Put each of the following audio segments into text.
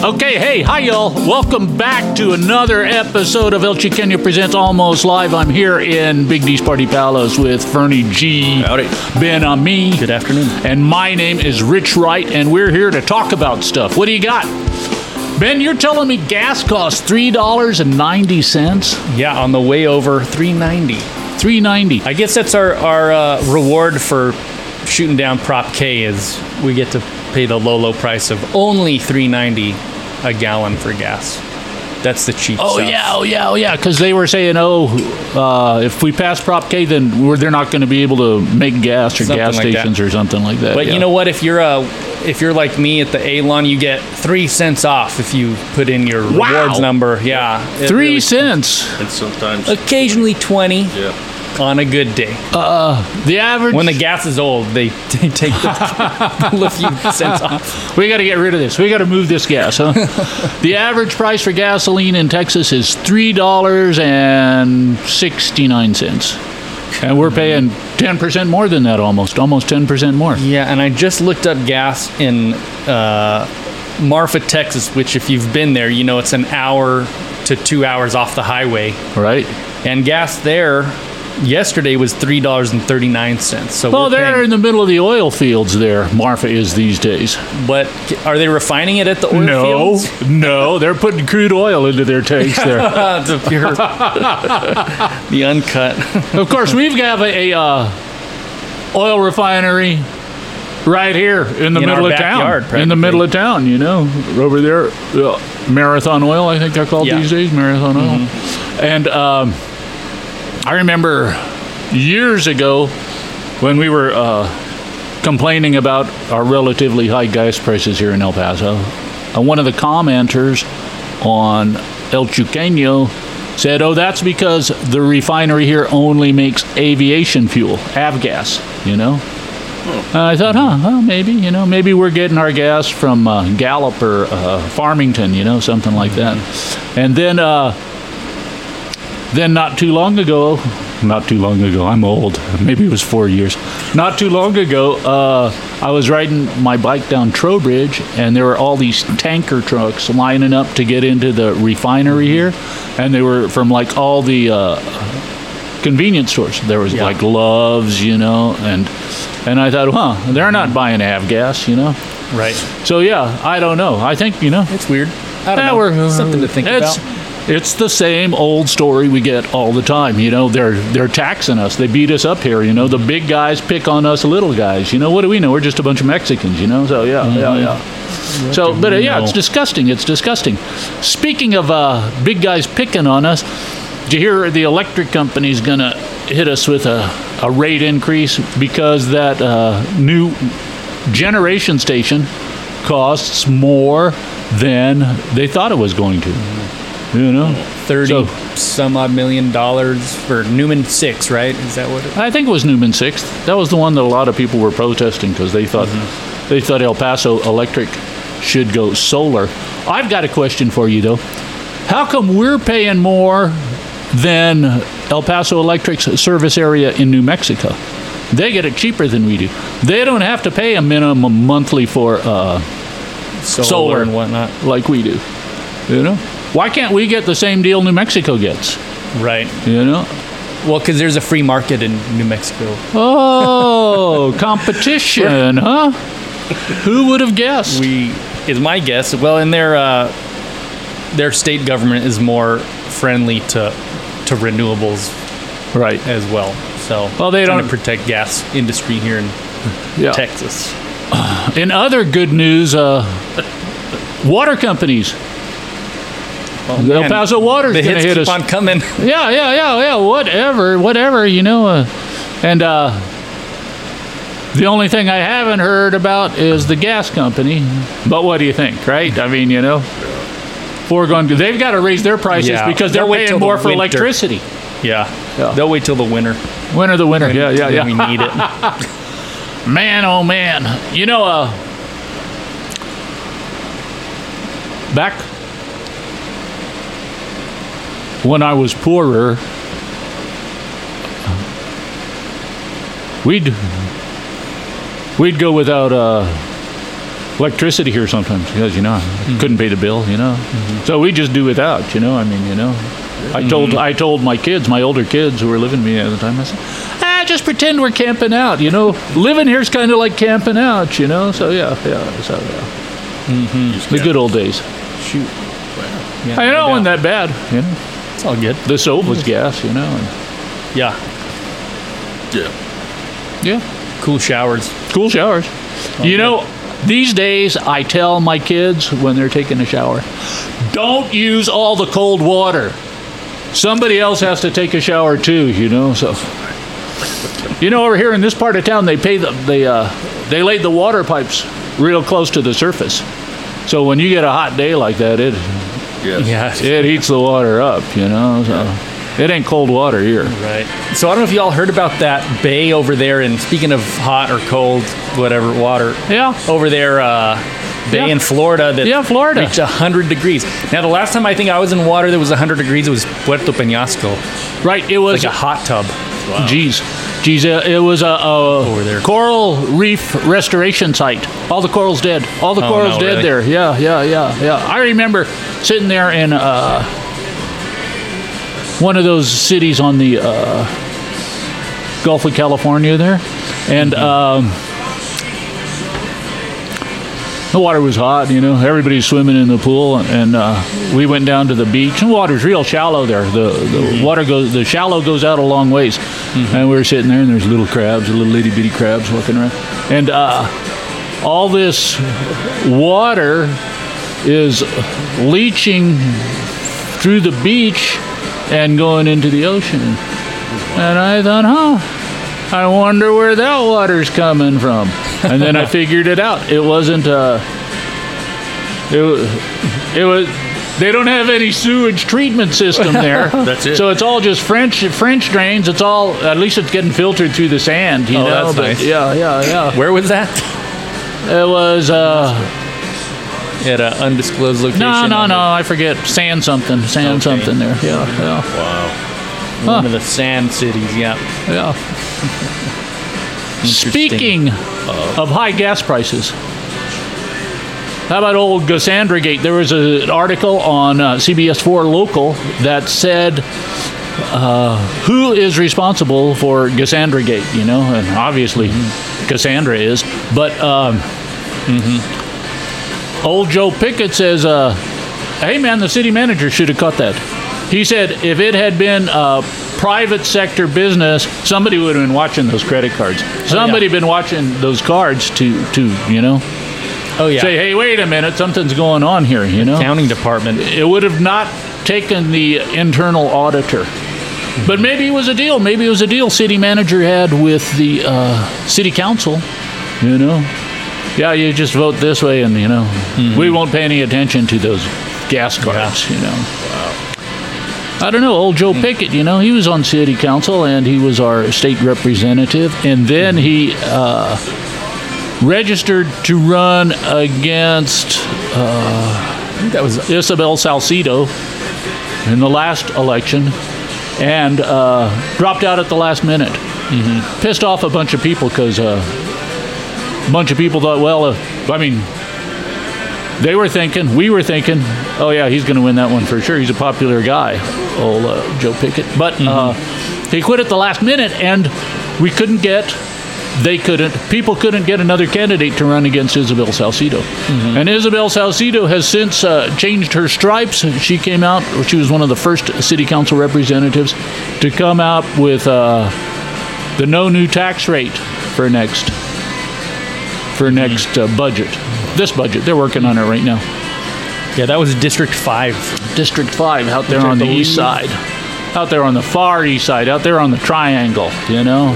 Okay, hey, hi y'all. Welcome back to another episode of El Chuqueño Presents Almost Live. I'm here in Big D's Party Palace with Fernie G. Howdy. Ben Ami. Good afternoon. And my name is Rich Wright, and we're here to talk about stuff. What do you got? Ben, you're telling me gas costs three dollars and ninety cents. Yeah, on the way over 390. Three ninety. I guess that's our our uh, reward for shooting down Prop K is we get to pay the low low price of only 390 a gallon for gas. That's the cheap Oh stuff. yeah, oh yeah, oh yeah. Because they were saying, oh, uh, if we pass Prop K, then we're, they're not going to be able to make gas or Something gas like that. stations or something like that. But yeah. you know what? If you're uh, if you're like me at the Alon, you get three cents off if you put in your Wow. rewards number. Yeah, three really- cents. And sometimes, occasionally twenty yeah. On a good day. The average. When the gas is old, they, they take the, the few cents off. we got to get rid of this. We got to move this gas, huh? the average price for gasoline in Texas is three dollars and sixty nine cents, and we're paying ten percent more than that, almost, almost ten percent more. Yeah, and I just looked up gas in uh, Marfa, Texas, which, if you've been there, you know it's an hour to two hours off the highway. Right? And gas there yesterday was three dollars and thirty nine cents. So Well, they're paying- in the middle of the oil fields. There, Marfa is these days. but are they refining it at the oil no, fields? no, they're putting crude oil into their tanks there. The pure, the uncut. of course, we've got a, a uh, oil refinery right here in the In middle of town. backyard, In the middle of town, you know, over there, uh, Marathon Oil, I think they're called Yeah. Mm-hmm. these days, Marathon Oil. And um, I remember years ago when we were uh, complaining about our relatively high gas prices here in El Paso, uh, one of the commenters on El Chuqueño said, "Oh, that's because the refinery here only makes aviation fuel, avgas, you know." And I thought, huh, well, maybe, you know, maybe we're getting our gas from uh, Gallup or uh, Farmington, you know, something like that. And then, uh, then not too long ago, not too long ago, I'm old, maybe it was four years. Not too long ago, uh, I was riding my bike down Trowbridge, and there were all these tanker trucks lining up to get into the refinery here, and they were from like all the uh, convenience stores. There was Yeah. like Loves, you know, and and I thought, huh, they're not buying avgas, you know. right. So yeah, I don't know. I think you know. It's weird. I don't Yeah, know. Something to think it's, about. It's the same old story we get all the time. You know, they're they're taxing us. They beat us up here. You know, the big guys pick on us little guys. You know, what do we know? We're just a bunch of Mexicans. You know, so yeah, yeah, yeah. So, but uh, yeah, it's disgusting. It's disgusting. Speaking of uh, big guys picking on us, did you hear the electric company's gonna hit us with a, a rate increase because that uh, new generation station costs more than they thought it was going to. You know, Thirty So- some odd million dollars for Newman Six, right? Is that what? It, I think it was Newman Six. That was the one that a lot of people were protesting because they thought they thought El Paso Electric should go solar. I've got a question for you though. How come we're paying more than El Paso Electric's service area in New Mexico? They get it cheaper than we do. They don't have to pay a minimum monthly for uh, solar, Solar. and whatnot. like we do. You know, why can't we get the same deal New Mexico gets? Right. You know, Well, because there's a free market in New Mexico. oh, competition, huh? Who would have guessed? We is my guess. Well, in their uh, their state government is more friendly to to renewables right. as well. So Well, they don't- to protect gas industry here in Yeah. Texas. In other good news, uh, water companies. Well, El Paso Water's the going to hits hit keep us. on coming. Yeah, yeah, yeah, yeah. Whatever, whatever. You know, uh, and uh, the only thing I haven't heard about is the gas company. But what do you think, right? I mean, you know, foregone. They've got to raise their prices Yeah, because they're they'll wait paying the more for winter. electricity. Yeah. Yeah. They'll wait till the winter. Winter, the winter. Yeah, yeah, yeah. We need it. Man, oh man. You know, uh, back when I was poorer, we'd we'd go without uh, electricity here sometimes because you know I Mm-hmm. couldn't pay the bill. You know, so we just do without. You know, I mean, you know, I told Mm-hmm. I told my kids, my older kids who were living with me at the time, I said, ah, just pretend we're camping out. You know, living here's kind of like camping out. You know, so yeah, yeah, so yeah, the good old days. Shoot. Yeah, I know, no wasn't that bad. You know, It's all good. the stove was gas. You know, and, Yeah. Yeah. yeah. Cool showers. Cool showers. you know, these days I tell my kids when they're taking a shower, don't use all the cold water. Somebody else has to take a shower too, you know. So, you know, over here in this part of town, they pay the they uh, they laid the water pipes real close to the surface. So when you get a hot day like that, it Yes. Yeah. it heats the water up, you know. So it ain't cold water here. Right. So I don't know if y'all heard about that bay over there. And speaking of hot or cold, whatever water, Yeah. over there, uh, bay Yeah. in Florida that Yeah, Florida. reached hundred degrees. Now the last time I think I was in water that was hundred degrees, it was Puerto Peñasco, Right. It was like a hot tub. Jeez, jeez, uh, it was a, a coral reef restoration site. All the corals dead. All the Oh, corals no, dead really? there. Yeah, yeah, yeah, yeah. I remember sitting there in uh, one of those cities on the uh, Gulf of California there, and. Mm-hmm. Um, the water was hot, you know. Everybody's swimming in the pool, and uh, we went down to the beach. And the water's real shallow there. The the water goes, the shallow goes out a long ways. And we were sitting there, and there's little crabs, little itty bitty crabs walking around, and uh, all this water is leaching through the beach and going into the ocean. And I thought, huh, I wonder where that water's coming from. And then I figured it out. It wasn't, uh, it, wa- it was, they don't have any sewage treatment system there. That's it. So it's all just French French drains. It's all, at least it's getting filtered through the sand, you Oh, know. that's but nice. Yeah, yeah, yeah. Where was that? It was, uh, At an undisclosed location. no, no, no, I forget. Sand something, sand Okay. something there. Yeah, yeah, Wow. The- One of the sand cities. Yeah. yeah. Speaking of high gas prices, how about old Cassandra Gate? There was an article on uh, CBS 4 Local that said uh, who is responsible for Cassandra Gate, you know, and obviously Cassandra is, but um, old Joe Pickett says, uh, hey man, the city manager should have caught that. He said if it had been a private sector business, somebody would have been watching those credit cards. Somebody been watching those cards to, to you know, Oh yeah. say, hey, wait a minute, something's going on here, you know? Accounting department. it would have not taken the internal auditor. But maybe it was a deal. Maybe it was a deal city manager had with the uh, city council. You know, yeah, you just vote this way, and you know, we won't pay any attention to those gas cards. You know. I don't know, old Joe Pickett, you know, he was on city council and he was our state representative, and then he uh, registered to run against I think that was Isabel Salcido in the last election and uh, dropped out at the last minute. Pissed off a bunch of people because uh, a bunch of people thought, well, uh, I mean, they were thinking, we were thinking, oh yeah, he's going to win that one for sure. He's a popular guy, old uh, Joe Pickett. But uh, he quit at the last minute, and we couldn't get they couldn't people couldn't get another candidate to run against Isabel Salcido. And Isabel Salcido has since uh, changed her stripes. She came out, she was one of the first city council representatives to come out with uh, the no new tax rate for next for next uh, budget. This budget, they're working on it right now. yeah. That was District Five. District 5 out there on the east side. Out there on the far east side, out there on the triangle, you know?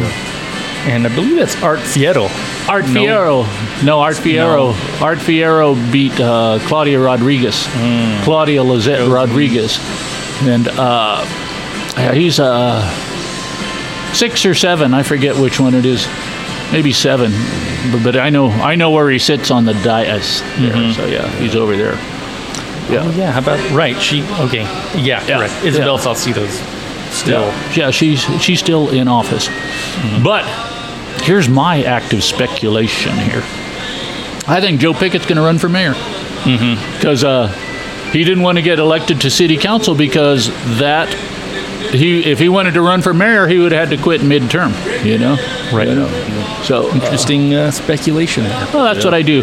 And I believe that's Art Fierro. Art Fierro. No, Art Fierro. Art Fierro beat uh, Claudia Rodriguez. Claudia Lizette Rodriguez. And uh, he's uh, six or seven. I forget which one it is. Maybe seven. But, but I know I know where he sits on the dais there. Mm-hmm. So yeah, he's over there. Yeah. Oh, yeah. How about right? She okay. Yeah, Yeah, correct. Isabel yeah. Salcido's still. Yeah, yeah she's she's still in office. Mm-hmm. But here's my active speculation here. I think Joe Pickett's going to run for mayor mm-hmm. because uh, he didn't want to get elected to city council because that he if he wanted to run for mayor he would have had to quit midterm. You know, Right. You know? So uh, Interesting uh, speculation there. well, that's what I do.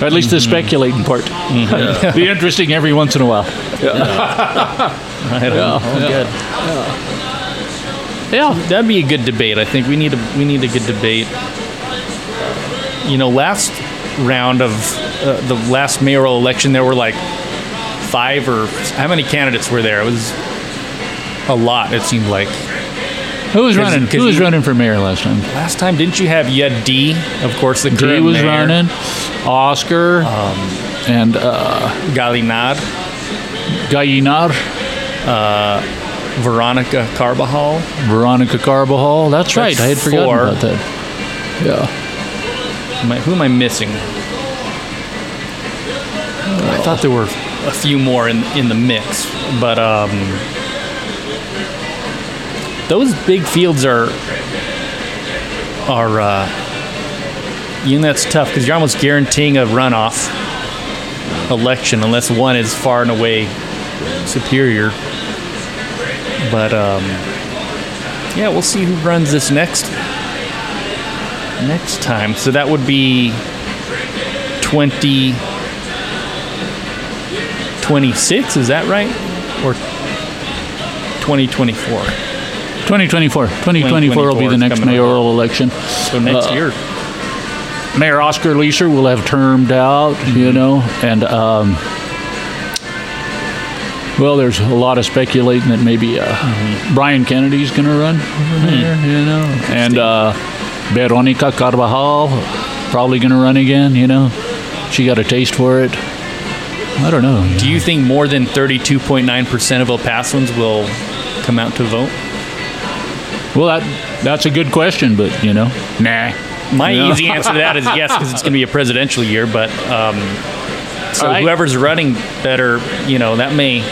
Or at least the speculating part. Be interesting every once in a while. Right on. All good. Yeah. That'd be a good debate. I think we need a we need a good debate. You know, last round of uh, the last mayoral election, there were like five or how many candidates were there? It was a lot. It seemed like Who was running? Who was running for mayor last time? last time. Didn't you have you D? Of course, the He current was mayor, running. Oscar and uh, Galinad, Gallinar, Veronica Carbajal. Veronica Carbajal. That's, right. I had forgotten four. about that. Yeah. Am I, who am I missing? I thought there were a few more in in the mix, but um, those big fields are are uh, you know that's tough because you're almost guaranteeing a runoff election unless one is far and away superior. But um, yeah, we'll see who runs this next next time. So that would be 20 26, is that right? Or 2024. 2024. 2024 will be the next coming up. mayoral election. So next Uh, year. Mayor Oscar Leeser will have termed out, you know, and um, well, there's a lot of speculating that maybe uh, Brian Kennedy's going to run over there, you know, and uh, Veronica Carbajal probably going to run again, you know. She got a taste for it. I don't know. Do you think more than 32.9% of El Pasoans will come out to vote? Well, that that's a good question, but you know, nah. My Yeah. easy answer to that is yes, because it's going to be a presidential year. But um, so right. whoever's running better, you know, that may,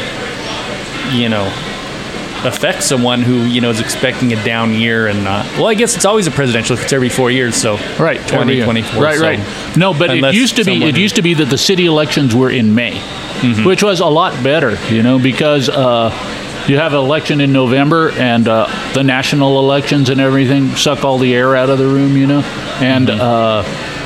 you know, affect someone who you know is expecting a down year and not. Well, I guess it's always a presidential. if It's every four years, so Right, every year. 2024. Right, so- right. No, but it unless used to be someone it who- used to be that the city elections were in May, Mm-hmm. which was a lot better, you know, because uh, you have an election in November and uh, the national elections and everything suck all the air out of the room, you know, and. Mm-hmm. Uh,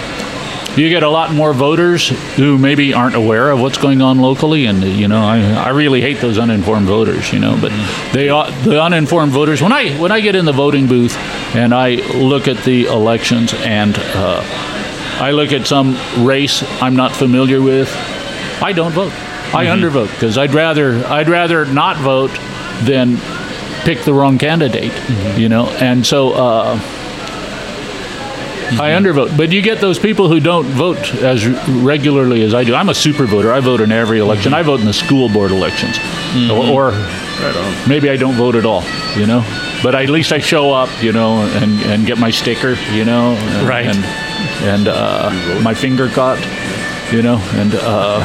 you get a lot more voters who maybe aren't aware of what's going on locally, and you know, I, I really hate those uninformed voters, you know. But they are the uninformed voters. When I when I get in the voting booth and I look at the elections and uh, I look at some race I'm not familiar with, I don't vote. I undervote because I'd rather I'd rather not vote than pick the wrong candidate, you know. And so uh, I undervote. But you get those people who don't vote as regularly as I do. I'm a super voter. I vote in every election. I vote in the school board elections, or, or maybe I don't vote at all, you know. But at least I show up, you know, and, and get my sticker, you know, and, Right. and and uh, my finger caught, you know, and uh,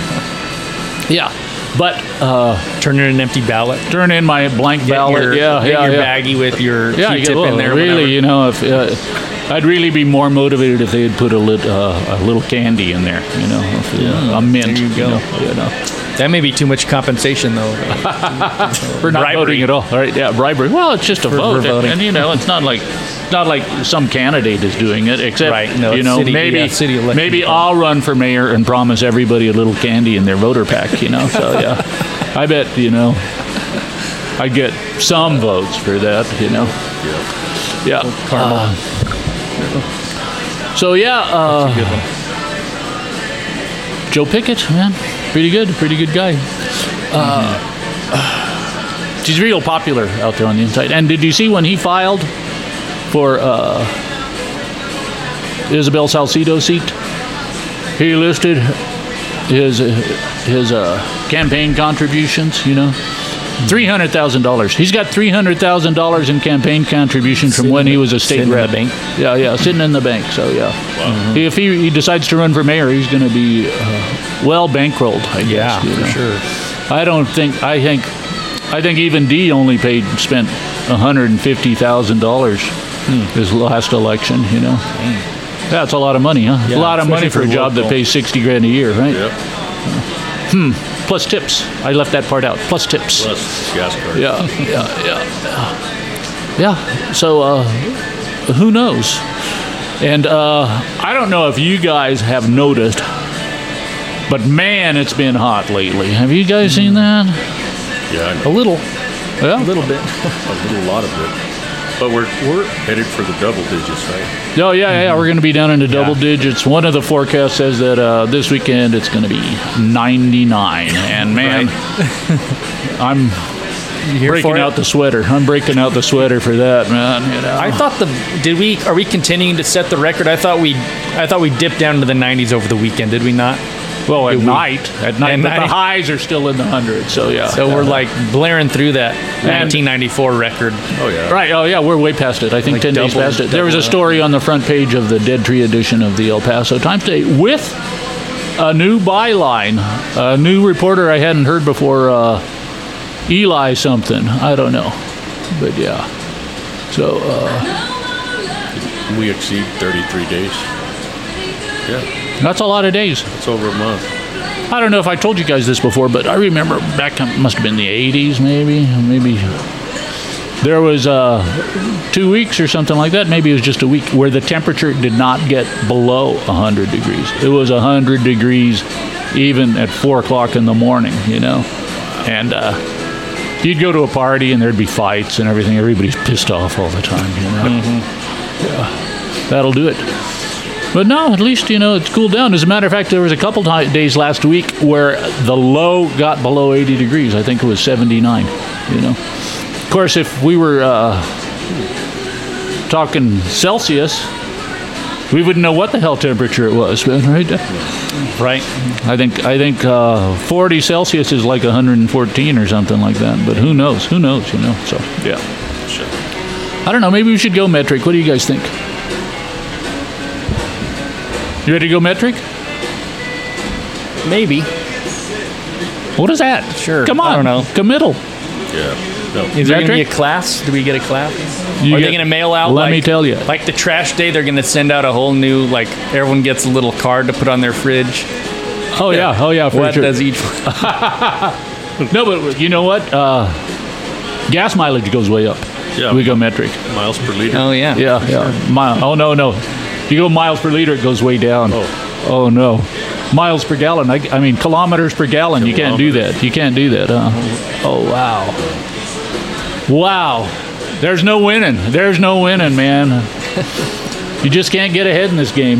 yeah. But uh, turn in an empty ballot. turn in my blank Get ballot. your, yeah, get yeah, your yeah. baggie with your Yeah, Q-tip get- in there. really, whatever. you know, if uh, I'd really be more motivated if they had put a, lit, uh, a little candy in there, you know, if, uh, a mint. There you go. know, you know, that may be too much compensation, though. for not Bribery. voting at all. All right, yeah, bribery. Well, it's just a For- vote, for and, and, you know, it's not like not like some candidate is doing it, except Right, no, you know, city- maybe yeah, maybe. I'll run for mayor and promise everybody a little candy in their voter pack, you know. So yeah, I bet you know. I get some votes for that, you know. Yeah. Uh, so yeah, uh. Joe Pickett, man, pretty good, pretty good guy. Uh, He's real popular out there on the inside. And did you see when he filed for uh, Isabel Salcido seat? He listed his his uh, campaign contributions. You know, three hundred thousand dollars. He's got three hundred thousand dollars in campaign contributions from when he was a state Sitting in rep. the bank. Yeah, yeah, sitting in the bank. So yeah, He- if he, he decides to run for mayor, he's going to be uh, well bankrolled. I guess. Yeah, you for sure. I don't think. I think. I think even D only paid spent one hundred and fifty thousand dollars his last election. You know. That's a lot of money, huh? Yeah, a lot of money for a job that pays 60 grand a year, right? Yep. Hmm. Plus tips. I left that part out. Plus tips. Plus gas card. Yeah, yeah, yeah. Yeah. So, uh, who knows? And uh, I don't know if you guys have noticed, but man, it's been hot lately. Have you guys seen that? Yeah, I A little, Yeah. a little bit. a little lot of it. But we're we're headed for the double digits, right? Oh yeah, yeah. We're going to be down into double Yeah. digits. One of the forecasts says that uh, this weekend it's going to be 99, and man, I'm breaking out the sweater. I'm breaking out the sweater for that, man. You know? I thought the did we are we continuing to set the record? I thought we I thought we dipped down to the 90s over the weekend. Did we not? Well, at Did we- night, at night, At but the highs are still in the hundreds. So yeah. So we're like blaring through that 1994 record. Oh yeah. Right. Oh, yeah. We're way past it. I think Like 10 days past it. There was a double up. story on the front page of the Dead Tree edition of the El Paso Times today with a new byline. A new reporter I hadn't heard before, uh, Eli something. I don't know. But yeah. So, uh, We exceed 33 days. Yeah, that's a lot of days. it's over a month. I don't know if I told you guys this before, but I remember back, must have been the 80s, maybe. Maybe. There was uh, two weeks or something like that. Maybe it was just a week where the temperature did not get below 100 degrees. It was 100 degrees even at 4 o'clock in the morning, you know? And uh, you'd go to a party and there'd be fights and everything. Everybody's pissed off all the time, you know? Yeah, that'll do it. But no, at least you know it's cooled down. As a matter of fact, there was a couple ti days last week where the low got below 80 degrees. I think it was 79. You know, of course, if we were uh, talking Celsius, we wouldn't know what the hell temperature it was. Right, Right. I think I think uh, 40 Celsius is like 114 or something like that. But who knows? Who knows? You know. So yeah, Sure. I don't know. Maybe we should go metric. What do you guys think? You ready to go metric? Maybe. What is that? Sure. Come on. I don't know. Committal. Yeah. No. Is there going to be a class? Do we get a class? You Are get- they going to mail out? Let like, me tell you. Like the trash day, they're going to send out a whole new like everyone gets a little card to put on their fridge. Oh yeah. Oh yeah. For what sure. does each? no, but you know what? Uh, gas mileage goes way up. Yeah. We go metric. Miles per liter. Oh yeah. Yeah. Yeah. Mile. Oh no no. You go miles per liter, it goes way down. Oh. Oh no. Miles per gallon. I, I mean kilometers per gallon. You can't do that. You can't do that. Huh? Oh wow. Wow. There's no winning. There's no winning, man. you just can't get ahead in this game.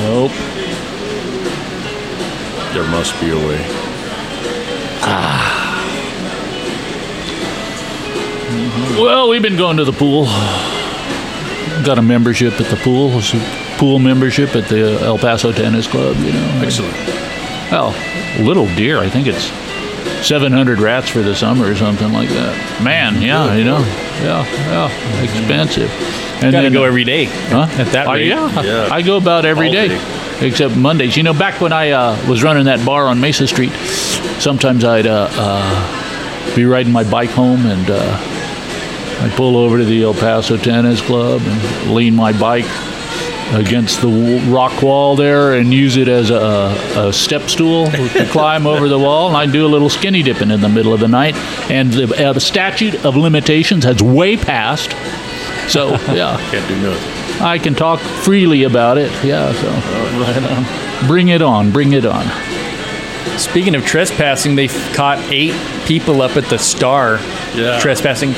Nope. There must be a way. Ah. Well, we've been going to the pool. Got a membership at the pool. A pool membership at the El Paso Tennis Club. You know. Excellent. Well, little deer. I think it's 700 rats for the summer or something like that. Man, yeah, you know, yeah, yeah, expensive. And Got to then- go every day. Huh? At that rate. yeah. Yeah. I go about every All day, day. except Mondays. You know, back when I uh, was running that bar on Mesa Street, sometimes I'd uh, uh, be riding my bike home and I'd pull over to the El Paso Tennis Club and lean my bike against the rock wall there and use it as a, a step stool to climb over the wall. And I'd do a little skinny dipping in the middle of the night. And the uh, statute of limitations has way passed. So, yeah. Can't do nothing. I can talk freely about it. Yeah, so bring it on, bring it on. Speaking of trespassing, they f- caught eight people up at the Star Yeah. trespassing.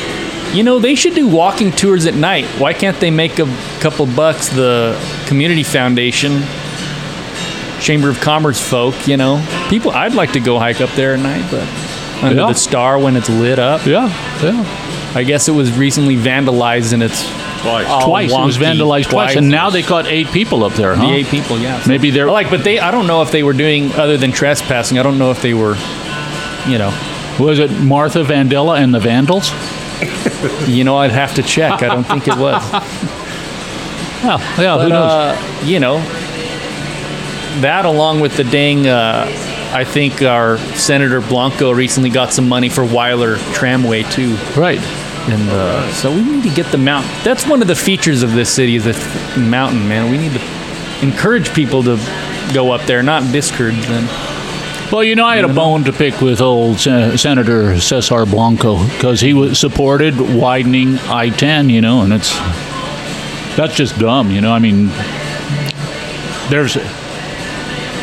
You know, they should do walking tours at night. Why can't they make a couple bucks? The Community Foundation, Chamber of Commerce folk, you know, people. I'd like to go hike up there at night, but under Yeah. the Star when it's lit up. Yeah, yeah. I guess it was recently vandalized and it's Twice. all Twice it was wonky. vandalized twice, and now they caught eight people up there. Huh? the eight people. Yeah, so- Maybe they're like, but they. I don't know if they were doing other than trespassing. I don't know if they were, you know. was it Martha Vandella and the Vandals? You know, I'd have to check. I don't think it was. Well, yeah, who knows? uh, you know, that along with the dang, uh, I think our Senator Blanco recently got some money for Wyler Tramway too. right. And uh, so we need to get the mountain. That's one of the features of this city is the mountain, man. We need to encourage people to go up there, not discourage them. Well, you know, I had a bone to pick with old Sen- Senator Cesar Blanco because he was supported widening I-10. You know, and it's that's just dumb. You know, I mean, there's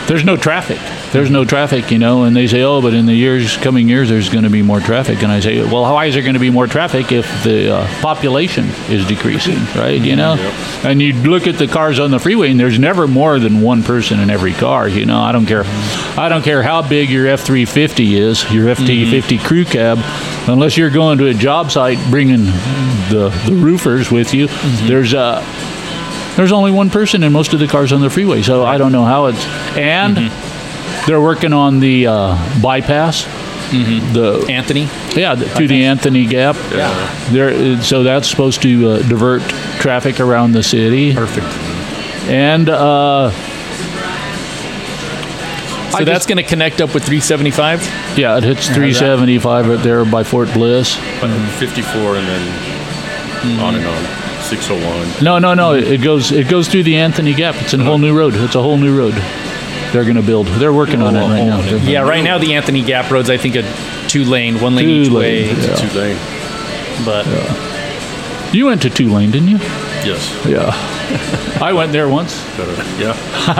there's no traffic. There's no traffic, you know, and they say, oh, but in the years, coming years, there's going to be more traffic. And I say, well, why is there going to be more traffic if the uh, population is decreasing, right? You know, mm-hmm. and you look at the cars on the freeway, and there's never more than one person in every car. You know, I don't care, I don't care how big your F350 is, your FT50 mm-hmm. crew cab, unless you're going to a job site bringing the the roofers with you. Mm-hmm. There's a there's only one person in most of the cars on the freeway, so I don't know how it's. And they're working on the uh, bypass. The Anthony, yeah the, to the Anthony Gap. Yeah. There, so that's supposed to uh, divert traffic around the city. perfect. And uh, So I that's going to connect up with 375. yeah, it hits 375 right there by Fort Bliss. But 54 and then on and on. 601. No, no, no. It goes it goes through the Anthony Gap. It's a whole new road. It's a whole new road. They're going to build. They're working on it right now. Yeah, right now the Anthony Gap road's I think a two lane, one lane Two each lane, way. yeah. Two lane. But You went to two lane, didn't you? Yes. Yeah. I went there once. Got yeah.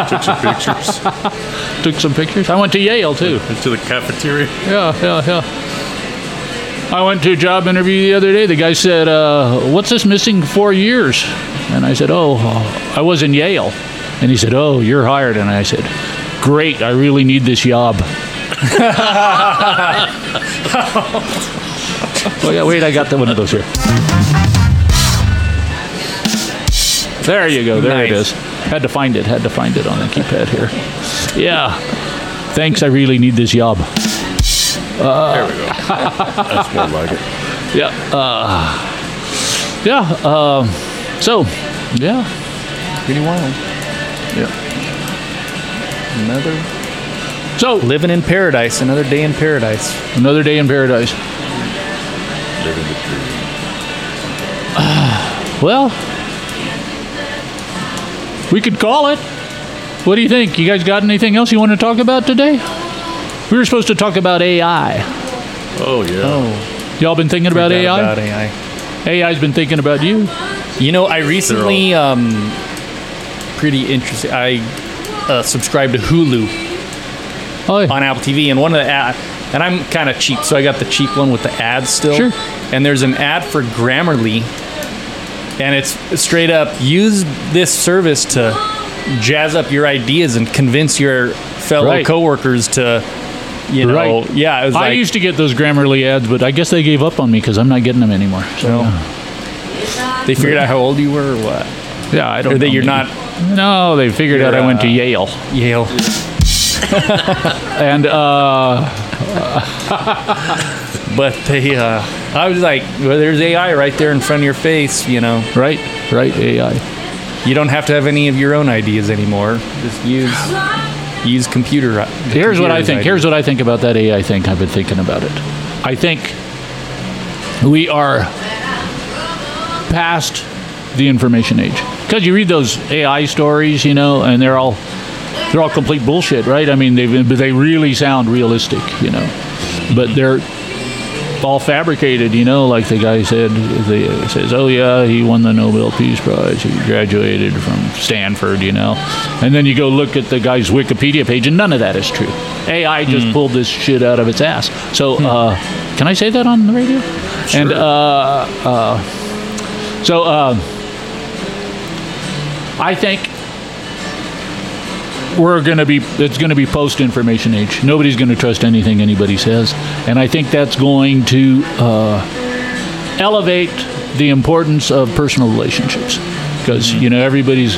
Took some pictures. Took some pictures. I went to Yale too. Into the cafeteria. Yeah, yeah, yeah. I went to a job interview the other day. The guy said, uh, "What's this missing four years?" And I said, "Oh, I was in Yale." And he said, "Oh, you're hired." And I said, "Great, I really need this job." oh yeah, wait, I got the one of those here. There you go. There it Nice. is. Had to find it. Had to find it on the keypad here. Yeah. Thanks. I really need this job. There we go. That's more like it. Yeah. Uh, yeah. Um, so, yeah. pretty wild. Yeah. Another So, living in paradise. Another day in paradise. another day in paradise. Living the dream. Well, we could call it. What do you think? You guys got anything else you want to talk about today? We were supposed to talk about AI. Oh, yeah. Oh, Y'all been thinking about AI? About AI. AI's been thinking about you. You know, I recently um, pretty interesting. I uh, subscribed to Hulu Oh, on Apple TV, and one of the ad, and I'm kind of cheap, so I got the cheap one with the ads still. Sure. And there's an ad for Grammarly, and it's straight up use this service to jazz up your ideas and convince your fellow Right. coworkers to, you know, Right. yeah. It was I like, used to get those Grammarly ads, but I guess they gave up on me because I'm not getting them anymore. So, they figured out how old you were, or what? yeah, I don't Or that you're not No, they figured out I went to Yale. Yale. And, uh, But they, uh, I was like, well, there's AI right there in front of your face, you know. right, right, AI. You don't have to have any of your own ideas anymore. Just use use computer. Here's what I think. Here's what I think about that AI thing. I've been thinking about it. I think we are past the information age. Because you read those AI stories, you know, and they're all they're all complete bullshit, right? I mean, they they really sound realistic, you know, but they're all fabricated, you know. Like the guy said, they says, "Oh yeah, he won the Nobel Peace Prize. He graduated from Stanford," you know. And then you go look at the guy's Wikipedia page, and none of that is true. AI just pulled this shit out of its ass. So, uh, can I say that on the radio? And uh, uh, so, uh, I think we're going to be it's going to be post information age. Nobody's going to trust anything anybody says. And i think that's going to uh, elevate the importance of personal relationships. Because you know everybody's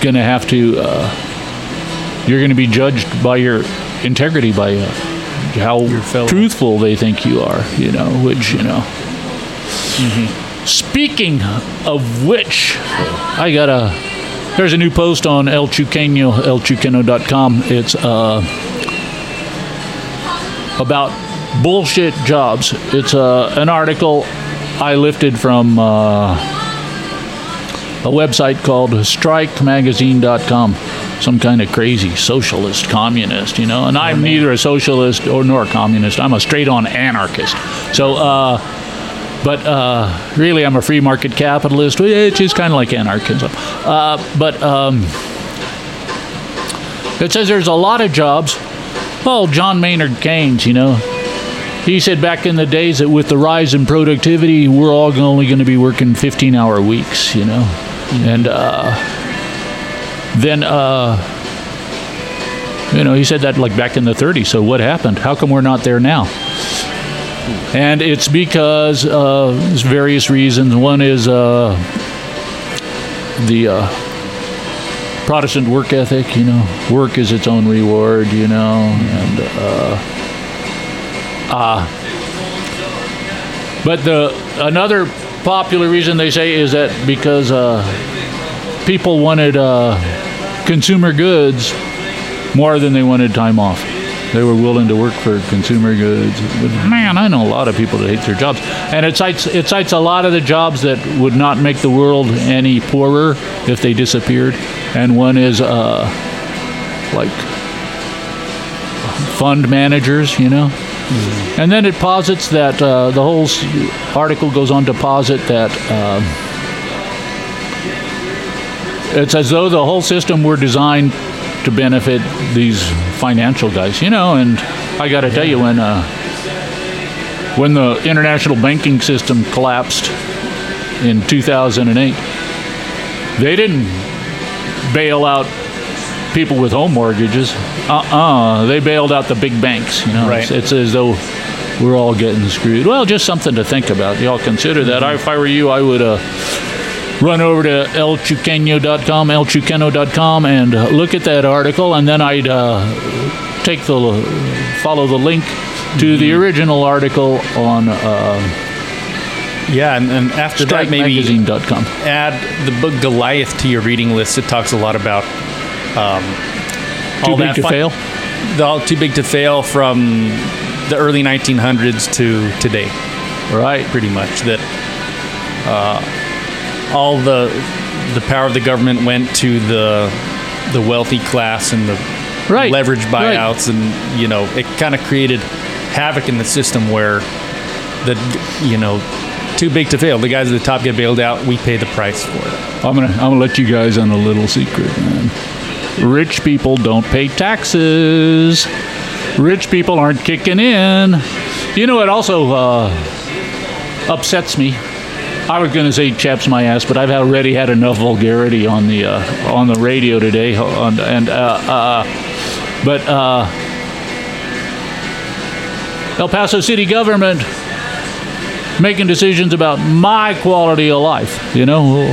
going to have to uh, you're going to be judged by your integrity by uh, how truthful they think you are you know which you know Speaking of which, I got a. There's a new post on El Chuqueño, elchuqueno.com. It's uh, about bullshit jobs. It's uh, an article I lifted from uh, a website called strikemagazine.com. Some kind of crazy socialist, communist, you know. And I'm neither a socialist or nor a communist. I'm a straight-on anarchist. So, uh, but uh, really, I'm a free market capitalist, which is kind of like anarchism. Uh, but um, it says there's a lot of jobs. Well, John Maynard Keynes, you know, he said back in the days that with the rise in productivity, we're all only going to be working 15 hour weeks, you know. And uh, then, uh, you know, he said that like back in the 30s. So what happened? How come we're not there now? And it's because uh, various reasons. One is uh, the uh, Protestant work ethic, you know, work is its own reward, you know, and uh, uh, but the another popular reason they say is that because uh, people wanted uh, consumer goods more than they wanted time off. They were willing to work for consumer goods. But man, I know a lot of people that hate their jobs, and it cites it cites a lot of the jobs that would not make the world any poorer if they disappeared. And one is uh, like fund managers, you know. And then it posits that uh, the whole article goes on to posit that um, it's as though the whole system were designed to benefit these financial guys, you know. And I got to tell you, when uh, when the international banking system collapsed in 2008, they didn't bail out people with home mortgages. Uh-uh. They bailed out the big banks. You know, Right. it's, it's as though we're all getting screwed. Well, just something to think about. Y'all consider that. I, if I were you, I would uh, run over to elchuqueno.com, elchuqueno.com, and uh, look at that article, and then I'd uh, take the follow the link to the original article on uh, Yeah, and, and after that, maybe strikemagazine.com. add the book Goliath to your reading list. It talks a lot about um, Too all big to fun- fail. The all too big to fail from the early 1900s to today, Right. pretty much. That uh, all the the power of the government went to the the wealthy class and the Right. leverage Right. buyouts, and you know it kind of created havoc in the system where the you know too big to fail. The guys at the top get bailed out. We pay the price for it. I'm gonna I'm gonna let you guys on a little secret, man. Rich people don't pay taxes. Rich people aren't kicking in. You know it also uh, upsets me? I was gonna say chaps my ass, but I've already had enough vulgarity on the uh, on the radio today, on, and uh, uh, but uh, El Paso City government making decisions about my quality of life. You know,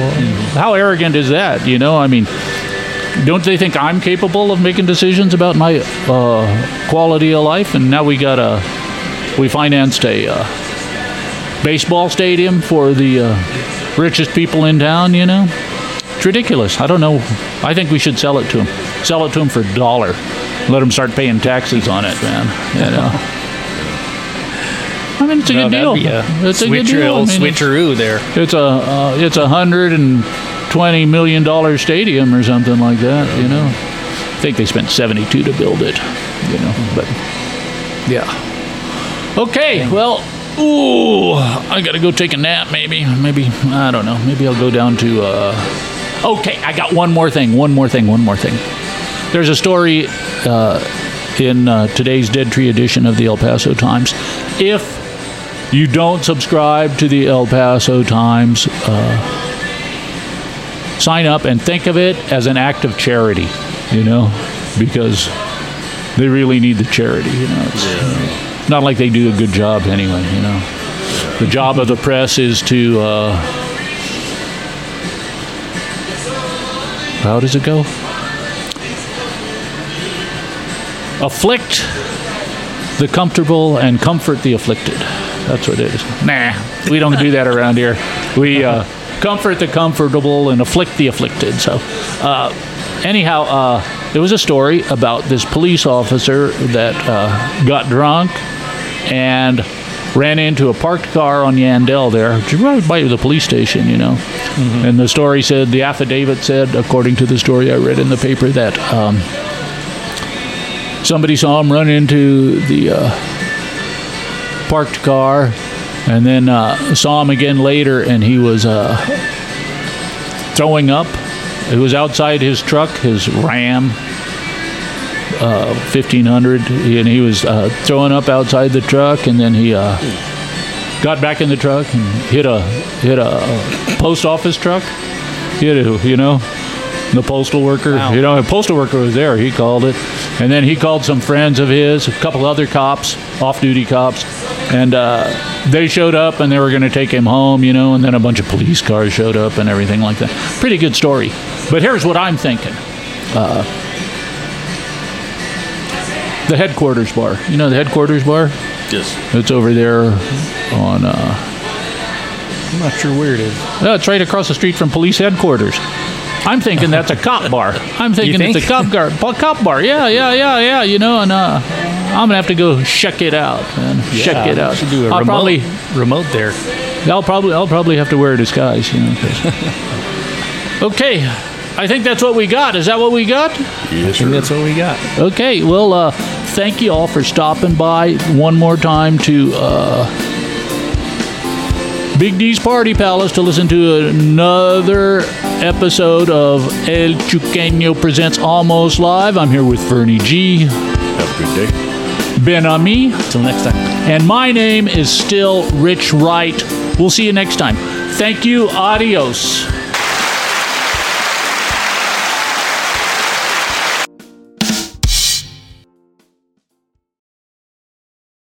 how arrogant is that? You know, I mean, don't they think I'm capable of making decisions about my uh, quality of life? And now we got a, we financed a uh, baseball stadium for the uh, richest people in town. You know, it's ridiculous. I don't know. I think we should sell it to them. Sell it to them for a dollar. Let them start paying taxes on it, man. You know. I mean, it's a No, good deal. a It's a good deal. I mean, it's- switcheroo there. it's a uh, it's a hundred and twenty million dollar stadium or something like that. You know, I think they spent seventy two to build it. You know, but yeah. Okay, well, ooh, I gotta go take a nap. Maybe, maybe I don't know. Maybe I'll go down to. Uh, okay, I got one more thing. One more thing. One more thing. There's a story uh, in uh, today's Dead Tree edition of the El Paso Times. If you don't subscribe to the El Paso Times, uh, sign up and think of it as an act of charity, you know, because they really need the charity, you know. Not like they do a good job anyway, you know. The job of the press is to, uh, how does it go? Afflict the comfortable and comfort the afflicted. That's what it is. Nah, we don't do that around here. We uh, comfort the comfortable and afflict the afflicted. So, uh, anyhow, uh, there was a story about this police officer that uh, got drunk and ran into a parked car on Yandell there, right by the police station, you know. And the story said, the affidavit said, according to the story I read in the paper, that um, somebody saw him run into the uh, parked car and then uh, saw him again later and he was uh, throwing up. It was outside his truck, his Ram uh, 1500, and he was uh, throwing up outside the truck, and then he uh, got back in the truck and hit a hit a post office truck. Hit it, you know, the postal worker. Wow. You know, the postal worker was there. He called it, and then he called some friends of his, a couple other cops, off-duty cops, and uh, they showed up and they were going to take him home. You know, and then a bunch of police cars showed up and everything like that. Pretty good story. But here's what I'm thinking. The headquarters bar. You know the headquarters bar? Yes. It's over there on. Uh, I'm not sure where it is. uh, it's right across the street from police headquarters. I'm thinking that's a cop bar. I'm thinking it's a cop bar. Cop bar. Yeah, yeah, yeah, yeah. You know, and uh, I'm gonna have to go check it out. Man. check it out. Should do a I'll remote, probably, remote there. I'll probably, I'll probably have to wear a disguise. You know. okay, I think that's what we got. Is that what we got? Yes, I think sir. that's what we got. Okay, well, uh, thank you all for stopping by one more time to uh, Big D's Party Palace to listen to another episode of El Chuqueño Presents Almost Live. I'm here with Fernie G, Have a good day. Ben Ami, Till next time. and my name is still Rich Wright. We'll see you next time. Thank you. Adios.